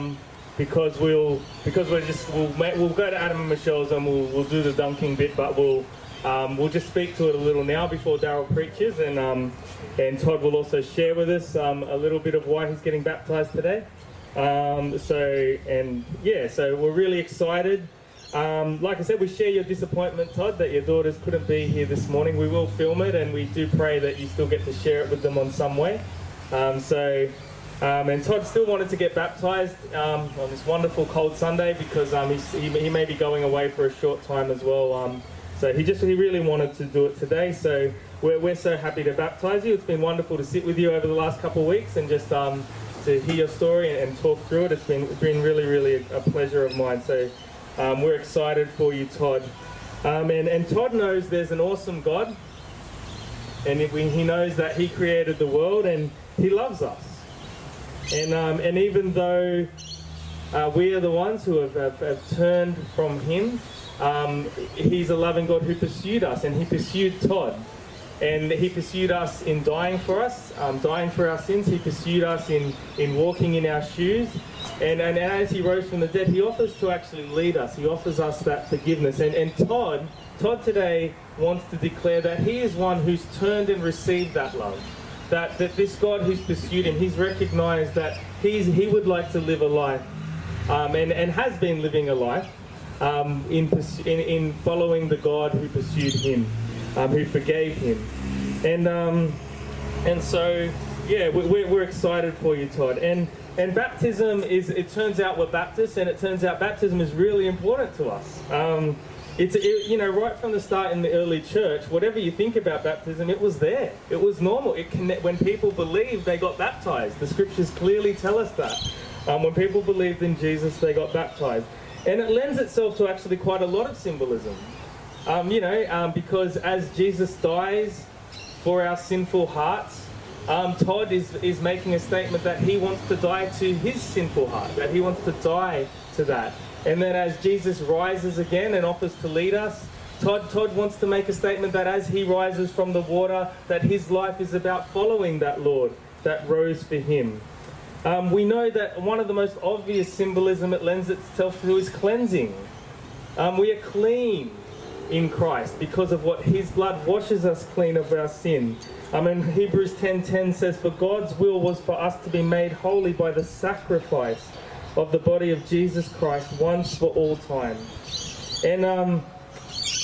um, because we'll because we're just we'll we'll go to Adam and Michelle's and we'll we'll do the dunking bit, but we'll um, we'll just speak to it a little now before Daryl preaches, and um, and Tod will also share with us um, a little bit of why he's getting baptized today. Um, so and yeah, so we're really excited. Um, like I said, we share your disappointment, Tod, that your daughters couldn't be here this morning. We will film it, and we do pray that you still get to share it with them on some way. Um, so, um, and Tod still wanted to get baptized um, on this wonderful cold Sunday because um, he, he may be going away for a short time as well. Um, so he just he really wanted to do it today. So we're, we're so happy to baptize you. It's been wonderful to sit with you over the last couple of weeks and just um, to hear your story and, and talk through it. It's been it's been really really a, a pleasure of mine. So. Um, we're excited for you, Tod. And, and Tod knows there's an awesome God, and he knows that He created the world and He loves us. And, um, and even though uh, we are the ones who have, have, have turned from Him, um, He's a loving God who pursued us, and He pursued Tod. And He pursued us in dying for us, um, dying for our sins. He pursued us in, in walking in our shoes. And, and as he rose from the dead, he offers to actually lead us. He offers us that forgiveness. And, and Tod, Tod today wants to declare that he is one who's turned and received that love. That, that this God who's pursued him, he's recognized that he's, he would like to live a life um, and, and has been living a life um, in, in, in following the God who pursued him, um, who forgave him. And, um, and so, yeah, we- we're, we're excited for you, Tod. And and baptism is, it turns out we're Baptists, and it turns out baptism is really important to us. It's, it, you know, right from the start in the early church, whatever you think about baptism, it was there. It was normal. It connect, when people believed, they got baptized. The scriptures clearly tell us that. Um, when people believed in Jesus, they got baptized. And it lends itself to actually quite a lot of symbolism. Um, you know, um, because as Jesus dies for our sinful hearts, um, Tod is, is making a statement that he wants to die to his sinful heart, that he wants to die to that. And then as Jesus rises again and offers to lead us, Tod, Tod wants to make a statement that as he rises from the water, that his life is about following that Lord that rose for him. Um, we know that one of the most obvious symbolism it lends itself to is cleansing. Um, we are clean in Christ because of what his blood washes us clean of our sin. I mean, Hebrews 10:10 says, "For God's will was for us to be made holy by the sacrifice of the body of Jesus Christ once for all time." And um,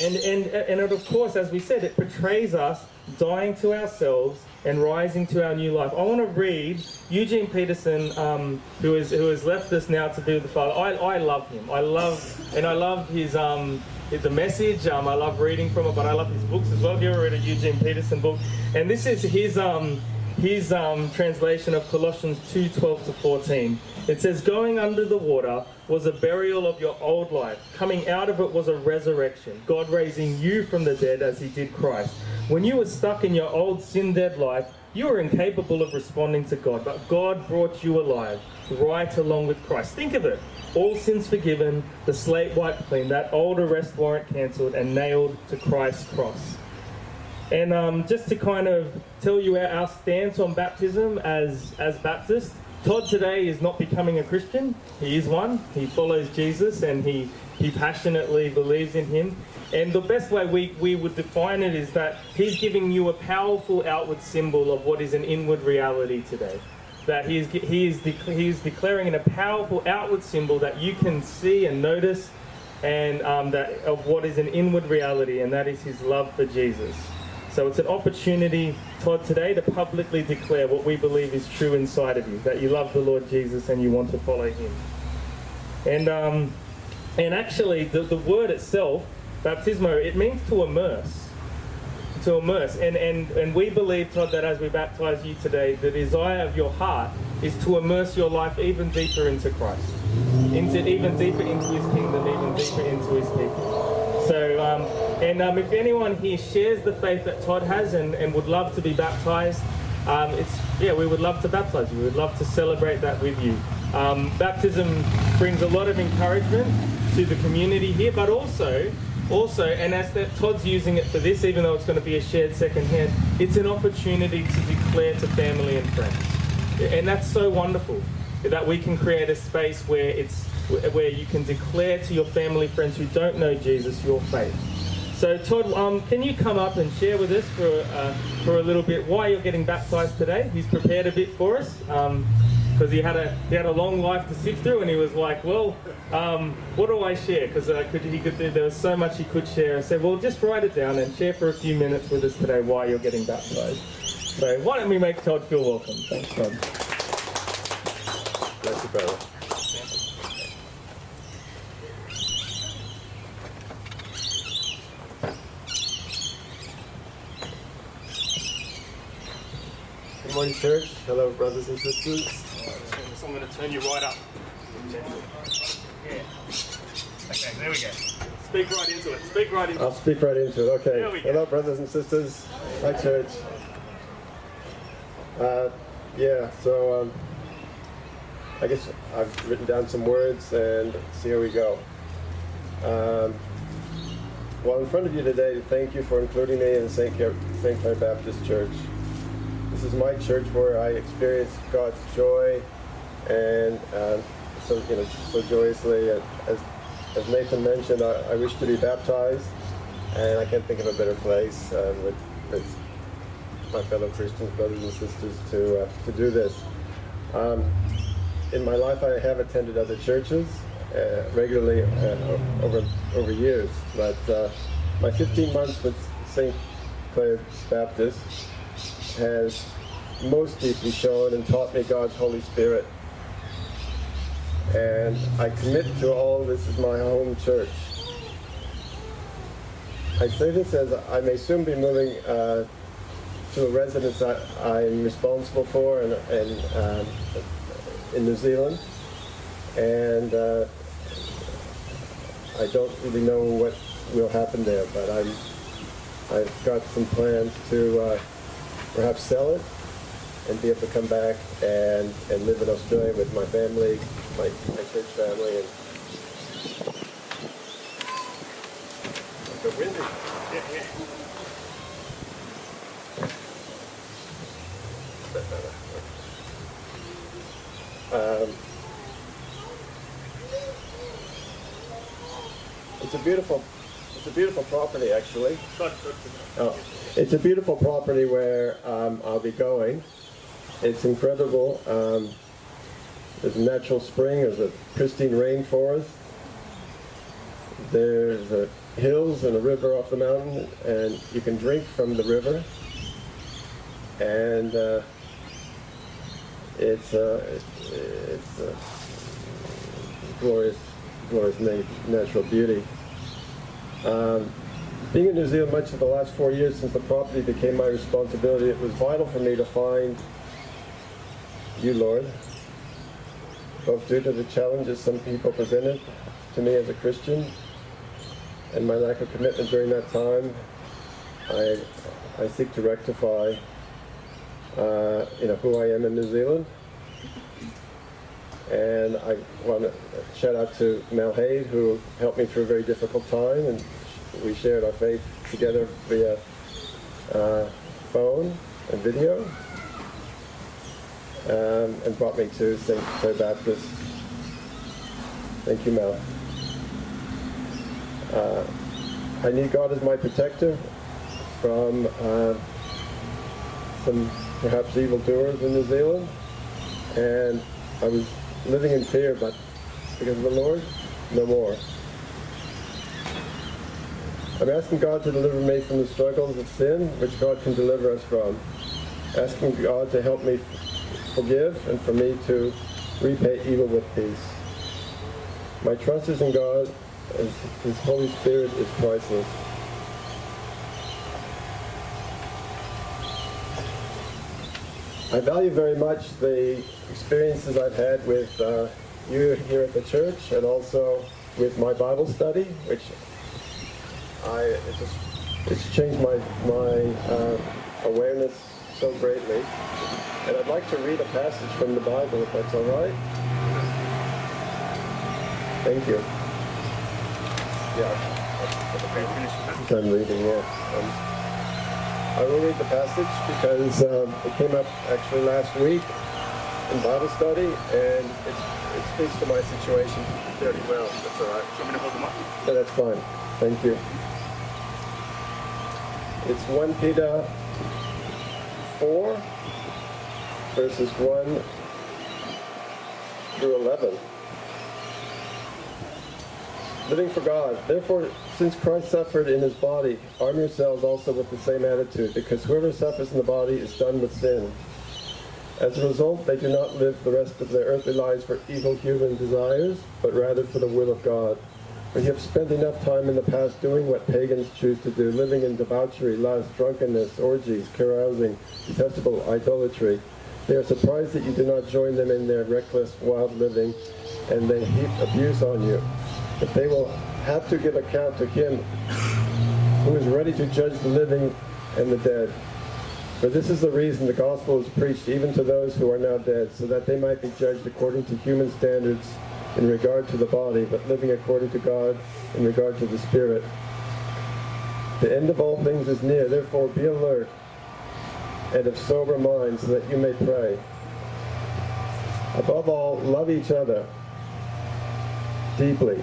and and and it, of course, as we said, it portrays us dying to ourselves and rising to our new life. I want to read Eugene Peterson, um, who is who has left us now to be with the Father. I, I love him. I love and I love his um, the message. Um, I love reading from it, but I love his books as well. Have you ever read a Eugene Peterson book? And this is his um, his um, translation of Colossians 2 12 to 14. It says, Going under the water was a burial of your old life. Coming out of it was a resurrection. God raising you from the dead as he did Christ. When you were stuck in your old sin dead life, you were incapable of responding to God, but God brought you alive, right along with Christ. Think of it. All sins forgiven, the slate wiped clean, that old arrest warrant cancelled, and nailed to Christ's cross. And um, just to kind of tell you our, stance on baptism as, as Baptists, Tod today is not becoming a Christian. He is one. He follows Jesus and he, he passionately believes in him. And the best way we, we would define it is that he's giving you a powerful outward symbol of what is an inward reality today. That he is, he is, de- he is declaring in a powerful outward symbol that you can see and notice and um, that of what is an inward reality, and that is his love for Jesus. So it's an opportunity, Tod, today to publicly declare what we believe is true inside of you, that you love the Lord Jesus and you want to follow him. And, um, and actually, the, the word itself, baptismo, it means to immerse. To immerse. And, and, and we believe, Tod, that as we baptize you today, the desire of your heart is to immerse your life even deeper into Christ, into, even deeper into his kingdom, even deeper into his people. So, um, and um, if anyone here shares the faith that Tod has and, and would love to be baptized, um, it's yeah, we would love to baptize you. We would love to celebrate that with you. Um, baptism brings a lot of encouragement to the community here, but also, also, and as that Tod's using it for this, even though it's going to be a shared second hand, it's an opportunity to declare to family and friends, and that's so wonderful. that we can create a space where it's where you can declare to your family friends who don't know Jesus your faith. So Tod, um, can you come up and share with us for uh, for a little bit why you're getting baptized today? He's prepared a bit for us. Um, because he had a he had a long life to sift through, and he was like, "Well, um, what do I share?" Because uh, could, he could there was so much he could share. I said, "Well, just write it down and share for a few minutes with us today why you're getting baptized." So why don't we make Tod feel welcome? Thanks, Tod. Bless you, brother. Good morning, church. Hello, brothers and sisters. So I'm going to turn you right up. Yeah. Okay, there we go. Speak right into it. Speak right into it. I'll speak right into it. Okay. Hello, brothers and sisters. Hi, church. Uh, yeah, so um, I guess I've written down some words and see how we go. Um, well, in front of you today, thank you for including me in St. Clair, St. Clair Baptist Church. This is my church where I experience God's joy and um, so you know so joyously. As, as Nathan mentioned, I, I wish to be baptized, and I can't think of a better place uh, with, with my fellow Christians, brothers and sisters, to uh, to do this. Um, in my life, I have attended other churches uh, regularly uh, over over years, but uh, my 15 months with St. Clair Baptist has most deeply shown and taught me God's Holy Spirit. And I commit to all this is my home church. I say this as I may soon be moving uh, to a residence I, I'm responsible for in, in, um, in New Zealand. And uh, I don't really know what will happen there, but I'm, I've got some plans to uh, perhaps sell it and be able to come back and, and live in Australia with my family, my, my church family. And it's a windy. Um, it's a beautiful, it's a beautiful property actually. Oh, it's a beautiful property where um, I'll be going. It's incredible. Um, there's a natural spring. There's a pristine rainforest. There's uh, hills and a river off the mountain, and you can drink from the river. And uh, it's uh, it's, it's uh, glorious, glorious natural beauty. Um, being in New Zealand much of the last four years since the property became my responsibility, it was vital for me to find you, Lord, both due to the challenges some people presented to me as a Christian and my lack of commitment during that time. I, I seek to rectify, uh, you know, who I am in New Zealand. And I want to shout out to Mel Haid, who helped me through a very difficult time, and we shared our faith together via uh, phone and video, um, and brought me to St. Clair Baptist. Thank you, Mel. Uh, I need God as my protector from uh, some perhaps evildoers in New Zealand, and I was living in fear, but because of the Lord, no more. I'm asking God to deliver me from the struggles of sin, which God can deliver us from. Asking God to help me forgive and for me to repay evil with peace. My trust is in God as His Holy Spirit is priceless. I value very much the experiences I've had with uh, you here at the church and also with my Bible study, which I it just it's changed my my uh, awareness so greatly. And I'd like to read a passage from the Bible, if that's all right. Thank you. Yeah. I'm reading, yeah. Um, I will read the passage because um, it came up actually last week in Bible study, and it's, it speaks to my situation fairly well. That's all right. Do you want me to hold them up? Yeah, that's fine. Thank you. It's 1 Peter 4, verses 1 through 11. Living for God. Therefore, since Christ suffered in his body, arm yourselves also with the same attitude, because whoever suffers in the body is done with sin. As a result, they do not live the rest of their earthly lives for evil human desires, but rather for the will of God. For you have spent enough time in the past doing what pagans choose to do, living in debauchery, lust, drunkenness, orgies, carousing, detestable idolatry. They are surprised that you do not join them in their reckless, wild living, and they heap abuse on you. But they will have to give account to him who is ready to judge the living and the dead. For this is the reason the gospel is preached even to those who are now dead, so that they might be judged according to human standards in regard to the body, but living according to God in regard to the spirit. The end of all things is near, therefore be alert and of sober mind, so that you may pray. Above all, love each other deeply,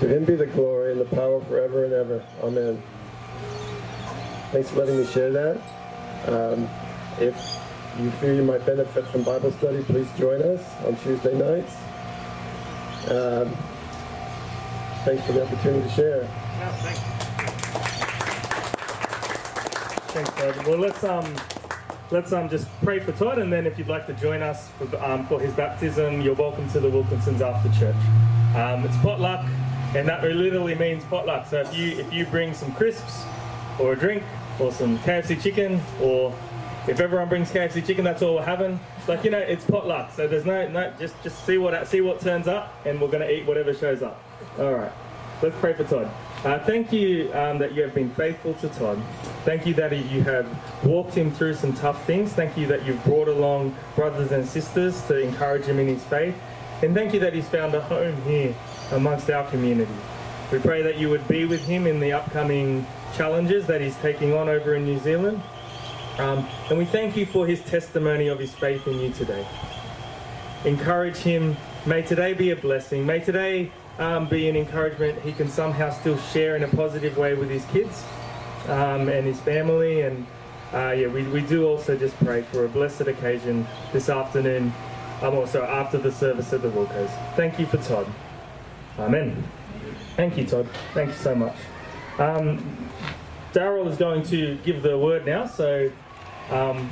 To him be the glory and the power forever and ever. Amen. Thanks for letting me share that. Um, if you feel you might benefit from Bible study, please join us on Tuesday nights. Um, thanks for the opportunity to share. No, thanks. Thanks. Well, let's um, let's um, just pray for Tod, and then if you'd like to join us for, um, for his baptism, you're welcome to the Wilkinsons after church. Um, it's potluck, and that literally means potluck. So if you if you bring some crisps, or a drink, or some KFC chicken, or if everyone brings KFC chicken, that's all we're having. Like you know, it's potluck. So there's no no just just see what see what turns up, and we're gonna eat whatever shows up. All right. Let's pray for Tod. Uh, thank you um, that you have been faithful to Tod. Thank you that you have walked him through some tough things. Thank you that you've brought along brothers and sisters to encourage him in his faith. And thank you that he's found a home here amongst our community. We pray that you would be with him in the upcoming challenges that he's taking on over in New Zealand. Um, and we thank you for his testimony of his faith in you today. Encourage him. May today be a blessing. May today um, be an encouragement he can somehow still share in a positive way with his kids um, and his family. And uh, yeah, we, we do also just pray for a blessed occasion this afternoon. Um, also after the service at the Wilco's. Thank you for Tod. Amen. Thank you, Tod. Thank you so much. Um, Daryl is going to give the word now, so um,